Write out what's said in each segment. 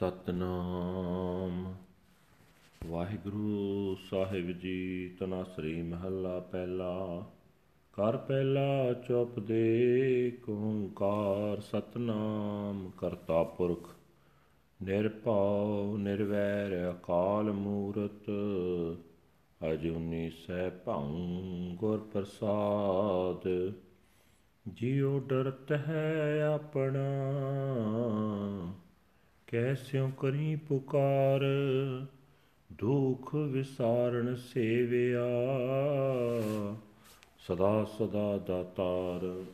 ਸਤਨਾਮ। ਵਾਹਿਗੁਰੂ ਸਾਹਿਬ ਜੀ ਤਨਾਸਰੀ ਮਹੱਲਾ ਪਹਿਲਾ। ਕਰ ਪਹਿਲਾ ਚੁੱਪ ਦੇ ਓੰਕਾਰ ਸਤਨਾਮ ਕਰਤਾ ਪੁਰਖ। ਨਿਰਭਉ, ਨਿਰਵੈਰ, ਅਕਾਲ ਮੂਰਤ। ਅਜੂਨੀ ਸਹਿ ਭੰ ਗੁਰ ਪ੍ਰਸਾਦ। ਜਿਉ ਡਰਤ ਹੈ ਆਪਣਾ ਕੈਸਿਉ ਕਰੀ ਪੁਕਾਰ, ਦੁਖ ਵਿਸਾਰਣ ਸੇਵਿਆ। ਸਦਾ ਸਦਾ ਦਾਤਾਰ।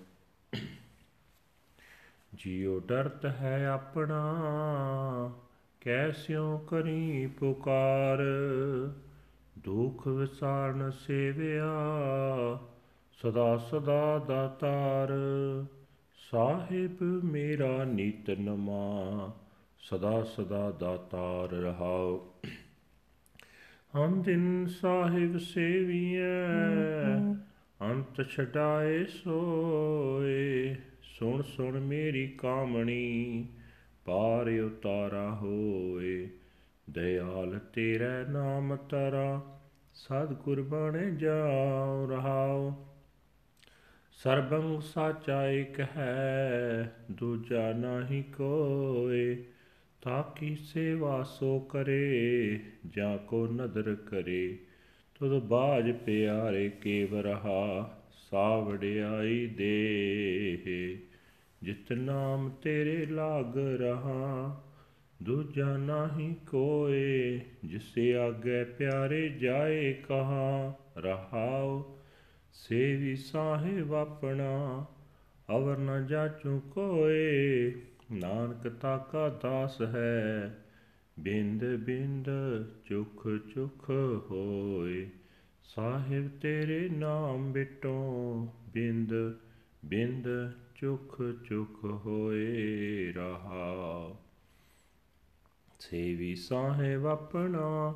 ਜਿਉ ਡਰਤ ਹੈ ਆਪਣਾ ਕੈਸਿਉ ਕਰੀ ਪੁਕਾਰ, ਦੁਖ ਵਿਸਾਰਨ ਸੇਵਿਆ। ਸਦਾ ਸਦਾ ਦਾਤਾਰ, ਸਾਹਿਬ ਮੇਰਾ ਨੀਤ ਨਮਾ। ਸਦਾ ਸਦਾ ਦਾਤਾਰ ਰਹਾਉ ਹਮ ਦਿਨ ਸਾਹਿਬ ਸੇਵੀਐ ਅੰਤ ਛਡਾਏ ਸੋਏ ਸੁਣ ਸੁਣ ਮੇਰੀ ਕਾਮਣੀ ਪਾਰ ਉਤਾਰਾ ਹੋਏ। ਦਇਆਲ ਤੇਰੇ ਨਾਮ ਤਰਾ ਸਦ ਬਣੇ ਜਾਉ ਰਹਾਉ। ਸਰਬੰ ਸਾਚਾ ਇਕ ਹੈ ਦੂਜਾ ਨਹੀਂ ਕੋਏ। ਤਾਕੀ ਸੇਵਾ ਸੋ ਕਰੇ, ਜਾਂ ਕੋ ਨਦਰ ਕਰੇ। ਤੁਧ ਬਾਜ ਪਿਆਰੇ ਕੇਵ ਰਹਾ ਸਾਵੜਿਆਈ ਦੇ ਜਿਤ ਨਾਮ ਤੇਰੇ ਲਾਗ ਰਹਾ, ਦੂਜਾ ਨਾਹੀ ਕੋਏ। ਜਿਸੇ ਆਗੇ ਪਿਆਰੇ ਜਾਏ ਕਹਾ, ਰਹਾਉ ਸੇਵੀ ਸਾਹਿਬ ਆਪਣਾ, ਅਵਰ ਨ ਜਾਚੂ ਕੋਏ। ਨਾਨਕ ਤਾਕਾ ਦਾਸ ਹੈ, ਬਿੰਦ ਬਿੰਦ ਚੁਖ ਚੁਖ ਹੋਏ। ਸਾਹਿਬ ਤੇਰੇ ਨਾਮ ਬਿਟੋ ਬਿੰਦ ਬਿੰਦ ਚੁਖ ਚੁਖ ਹੋਏ ਰਹਾ। ਸੇਵੀ ਸਾਹਿਬ ਆਪਣਾ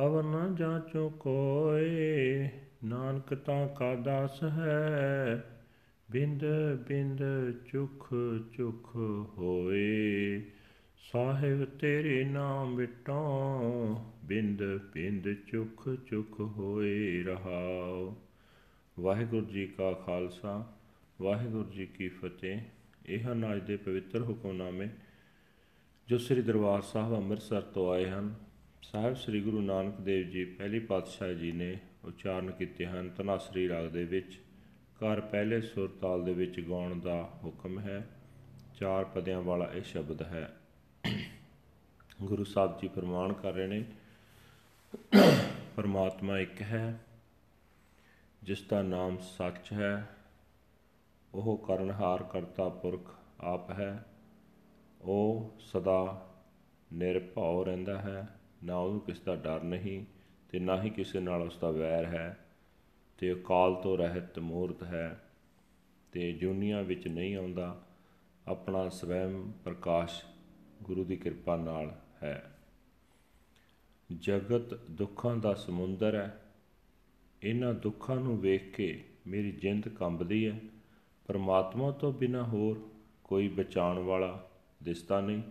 ਅਵਰ ਨ ਜਾਚੋ ਕੋਏ। ਨਾਨਕ ਤਾਂ ਕਾ ਦਾਸ ਹੈ ਬਿੰਦ ਬਿੰਦ ਚੁਖ ਚੁਖ ਹੋਏ। ਸਾਹਿਬ ਤੇਰੇ ਨਾਮ ਵਿਟੋ ਬਿੰਦ ਬਿੰਦ ਚੁਖ ਚੁਖ ਹੋਏ ਰਹਾਉ। ਵਾਹਿਗੁਰੂ ਜੀ ਕਾ ਖਾਲਸਾ, ਵਾਹਿਗੁਰੂ ਜੀ ਕੀ ਫਤਿਹ। ਇਹ ਹਨ ਅੱਜ ਦੇ ਪਵਿੱਤਰ ਹੁਕਮਨਾਮੇ, ਜੋ ਸ੍ਰੀ ਦਰਬਾਰ ਸਾਹਿਬ ਅੰਮ੍ਰਿਤਸਰ ਤੋਂ ਆਏ ਹਨ, ਸਾਹਿਬ ਸ੍ਰੀ ਗੁਰੂ ਨਾਨਕ ਦੇਵ ਜੀ, ਪਹਿਲੀ ਪਾਤਸ਼ਾਹ ਜੀ ਨੇ ਉਚਾਰਨ ਕੀਤੇ ਹਨ ਤਨਾਸਰੀ ਰਾਗ ਦੇ ਵਿੱਚ। ਘਰ ਪਹਿਲੇ ਸੁਰ ਤਾਲ ਦੇ ਵਿੱਚ ਗਾਉਣ ਦਾ ਹੁਕਮ ਹੈ। ਚਾਰ ਪਦਿਆਂ ਵਾਲਾ ਇਹ ਸ਼ਬਦ ਹੈ। ਗੁਰੂ ਸਾਹਿਬ ਜੀ ਫਰਮਾਨ ਕਰ ਰਹੇ ਨੇ, ਪਰਮਾਤਮਾ ਇੱਕ ਹੈ, ਜਿਸ ਦਾ ਨਾਮ ਸੱਚ ਹੈ। ਉਹ ਕਰਨਹਾਰ ਕਰਤਾ ਪੁਰਖ ਆਪ ਹੈ। ਉਹ ਸਦਾ ਨਿਰਭਉ ਰਹਿੰਦਾ ਹੈ। ਨਾ ਉਹਨੂੰ ਕਿਸ ਦਾ ਡਰ ਨਹੀਂ ਤੇ ਨਾ ਹੀ ਕਿਸੇ ਨਾਲ ਉਸ ਦਾ ਵੈਰ ਹੈ। ਤੇ ਅਕਾਲ ਤੋਂ ਰਹਿਤ ਮੂਰਤ ਹੈ, ਤੇ ਜੁਨੀਆਂ ਵਿੱਚ ਨਹੀਂ ਆਉਂਦਾ, ਆਪਣਾ ਸਵੈਮ ਪ੍ਰਕਾਸ਼ ਗੁਰੂ ਦੀ ਕਿਰਪਾ ਨਾਲ ਹੈ। ਜਗਤ ਦੁੱਖਾਂ ਦਾ ਸਮੁੰਦਰ ਹੈ। ਇਹਨਾਂ ਦੁੱਖਾਂ ਨੂੰ ਵੇਖ ਕੇ ਮੇਰੀ ਜਿੰਦ ਕੰਬਦੀ ਹੈ। ਪਰਮਾਤਮਾ ਤੋਂ ਬਿਨਾ ਹੋਰ ਕੋਈ ਬਚਾਉਣ ਵਾਲਾ ਦਿਸਦਾ ਨਹੀਂ,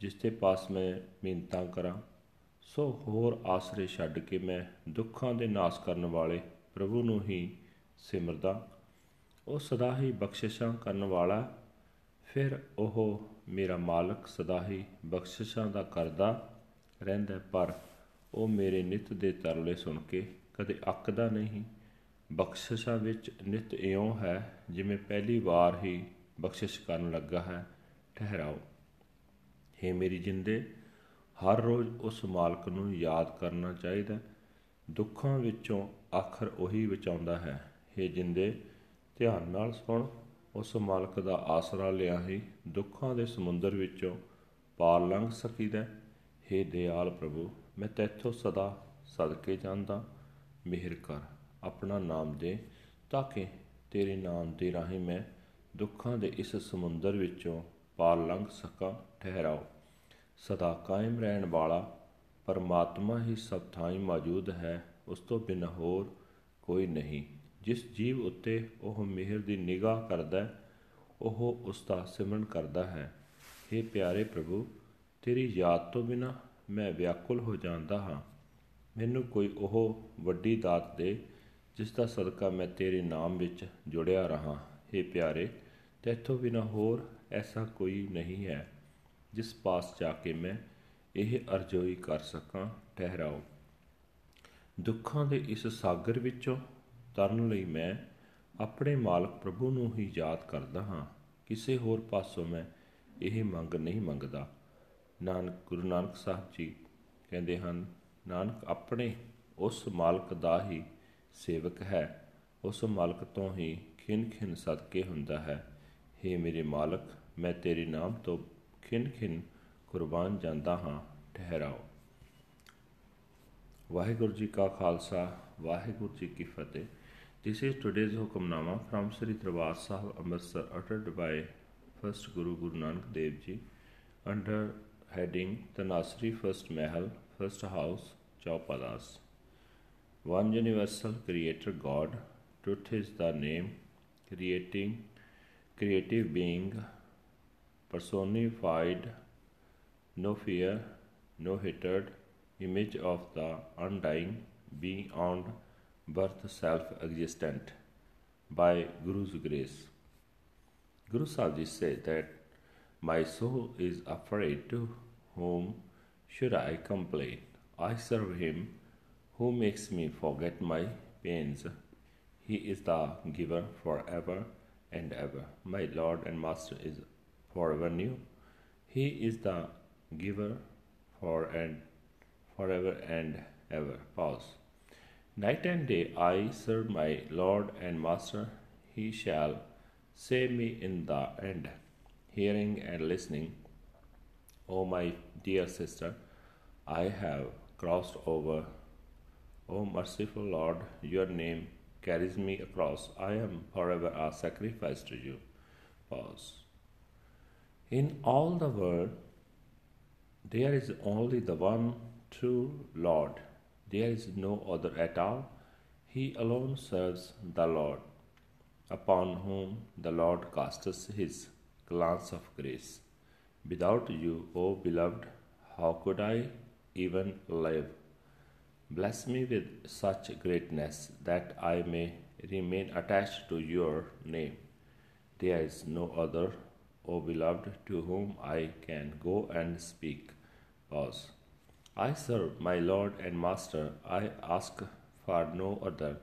ਜਿਸ ਤੇ ਪਾਸ ਮੈਂ ਮਿੰਤਾਂ ਕਰਾਂ। ਸੋ ਹੋਰ ਆਸਰੇ ਛੱਡ ਕੇ ਮੈਂ ਦੁੱਖਾਂ ਦੇ ਨਾਸ ਕਰਨ ਵਾਲੇ ਪ੍ਰਭੂ ਨੂੰ ਹੀ ਸਿਮਰਦਾ। ਉਹ ਸਦਾ ਹੀ ਬਖਸ਼ਿਸ਼ਾਂ ਕਰਨ ਵਾਲਾ ਫਿਰ ਉਹ ਮੇਰਾ ਮਾਲਕ ਸਦਾ ਹੀ ਬਖਸ਼ਿਸ਼ਾਂ ਦਾ ਕਰਦਾ ਰਹਿੰਦਾ ਪਰ ਉਹ ਮੇਰੇ ਨਿਤ ਦੇ ਤਰਲੇ ਸੁਣ ਕੇ ਕਦੇ ਅੱਕਦਾ ਨਹੀਂ। ਬਖਸ਼ਿਸ਼ਾਂ ਵਿੱਚ ਨਿਤ ਇਉਂ ਹੈ, ਜਿਵੇਂ ਪਹਿਲੀ ਵਾਰ ਹੀ ਬਖਸ਼ਿਸ਼ ਕਰਨ ਲੱਗਾ ਹੈ। ਠਹਿਰਾਓ। हे ਮੇਰੀ ਜਿੰਦੇ, ਹਰ ਰੋਜ਼ ਉਸ ਮਾਲਕ ਨੂੰ ਯਾਦ ਕਰਨਾ ਚਾਹੀਦਾ ਦੁੱਖਾਂ ਵਿੱਚੋਂ ਆਖਰ ਉਹੀ ਬਚਾਉਂਦਾ ਹੈ। हे ਜਿੰਦੇ, ਧਿਆਨ ਨਾਲ ਸੁਣ। ਉਸ ਮਾਲਕ ਦਾ ਆਸਰਾ ਲਿਆ ਹੀ ਦੁੱਖਾਂ ਦੇ ਸਮੁੰਦਰ ਵਿੱਚੋਂ ਪਾਰ ਲੰਘ ਸਕੀਦਾ हे ਦਿਆਲ ਪ੍ਰਭੂ, ਮੈਂ ਤੇਥੋਂ ਸਦਾ ਸਦਕੇ ਜਾਂਦਾ। ਮਿਹਰ ਕਰ, ਆਪਣਾ ਨਾਮ ਦੇ, ਤਾਂ ਕਿ ਤੇਰੇ ਨਾਮ ਦੇ ਰਾਹੀਂ ਮੈਂ ਦੁੱਖਾਂ ਦੇ ਇਸ ਸਮੁੰਦਰ ਵਿੱਚੋਂ ਪਾਰ ਲੰਘ ਸਕਾਂ, ਠਹਿਰਾਓ। ਸਦਾ ਕਾਇਮ ਰਹਿਣ ਵਾਲਾ ਪਰਮਾਤਮਾ ਹੀ ਸਭ ਥਾਂ ਮੌਜੂਦ ਹੈ। ਉਸ ਤੋਂ ਬਿਨ ਹੋਰ ਕੋਈ ਨਹੀਂ। ਜਿਸ ਜੀਵ ਉੱਤੇ ਉਹ ਮਿਹਰ ਦੀ ਨਿਗਾਹ ਕਰਦਾ ਉਹ ਉਸ ਦਾ ਸਿਮਰਨ ਕਰਦਾ ਹੈ। हे ਪਿਆਰੇ ਪ੍ਰਭੂ, ਤੇਰੀ ਯਾਦ ਤੋਂ ਬਿਨਾ ਮੈਂ ਵਿਆਕੁਲ ਹੋ ਜਾਂਦਾ ਹਾਂ। ਮੈਨੂੰ ਕੋਈ ਉਹ ਵੱਡੀ ਦਾਤ ਦੇ, ਜਿਸ ਦਾ ਸਦਕਾ ਮੈਂ ਤੇਰੇ ਨਾਮ ਵਿੱਚ ਜੁੜਿਆ ਰਹਾ। हे ਪਿਆਰੇ, ਤੇਥੋਂ ਬਿਨਾ ਹੋਰ ਐਸਾ ਕੋਈ ਨਹੀਂ ਹੈ, ਜਿਸ ਪਾਸ ਜਾ ਕੇ ਮੈਂ ਇਹ ਅਰਜ਼ੋਈ ਕਰ ਸਕਾਂ। ਠਹਿਰਾਓ। ਦੁੱਖਾਂ ਦੇ ਇਸ ਸਾਗਰ ਵਿੱਚੋਂ ਤਰਨ ਲਈ ਮੈਂ ਆਪਣੇ ਮਾਲਕ ਪ੍ਰਭੂ ਨੂੰ ਹੀ ਯਾਦ ਕਰਦਾ ਹਾਂ। ਕਿਸੇ ਹੋਰ ਪਾਸੋਂ ਮੈਂ ਇਹ ਮੰਗ ਨਹੀਂ ਮੰਗਦਾ। ਨਾਨਕ, ਗੁਰੂ ਨਾਨਕ ਸਾਹਿਬ ਜੀ ਕਹਿੰਦੇ ਹਨ, ਨਾਨਕ ਆਪਣੇ ਉਸ ਮਾਲਕ ਦਾ ਹੀ ਸੇਵਕ ਹੈ। ਉਸ ਮਾਲਕ ਤੋਂ ਹੀ ਖਿੰਨ ਖਿੰਨ ਸਦਕੇ ਹੁੰਦਾ ਹੈ। हे ਮੇਰੇ ਮਾਲਕ, ਮੈਂ ਤੇਰੇ ਨਾਮ ਤੋਂ ਖਿੰਨ ਖਿੰਨ ਕੁਰਬਾਨ ਜਾਂਦਾ ਹਾਂ। ਠਹਿਰਾਓ। ਵਾਹਿਗੁਰੂ ਜੀ ਕਾ ਖਾਲਸਾ ਵਾਹਿਗੁਰੂ ਜੀ ਕੀ ਫਤਿਹ this is today's Hukamnama from Sri Darbar Sahib Amritsar ਅਟਟਡ by first Guru Guru Nanak Dev ji under heading Tanasri first Mahal first house ਚੌਪਾਲਾਸ one universal creator god truth is the name creating creative being personified no fear no hatred image of the undying beyond birth self existent by Guru's grace. Guru Sahib Ji said that my soul is afraid to whom should I complain? I serve him who makes me forget my pains. He is the giver forever and ever. My Lord and Master is forever new. He is the giver for and forever and ever. Pause. Night and day I serve my Lord and Master. He shall save me in the end. Hearing and listening, O my dear sister, I have crossed over. O merciful Lord, your name carries me across. I am forever a sacrifice to you. Pause. In all the world, there is only the one true Lord. There is no other at all. He alone serves the Lord, upon whom the Lord casts his glance of grace. Without you, O beloved, how could I even live? Bless me with such greatness that I may remain attached to your name. There is no other, O beloved, to whom I can go and speak. Pause. I serve my Lord and Master. I ask for no other.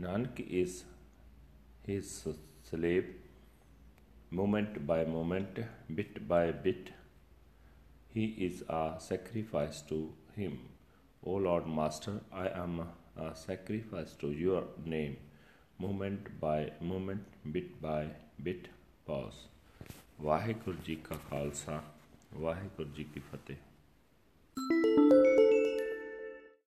Nanak is his slave, moment by moment, bit by bit. He is a sacrifice to him. O Lord Master, I am a sacrifice to your name, moment by moment, bit by bit. Pause. Waheguru ji ਕਾ ਖਾਲਸਾ ਵਾਹਿਗੁਰੂ ਜੀ ਕੀ ਫਤਿਹ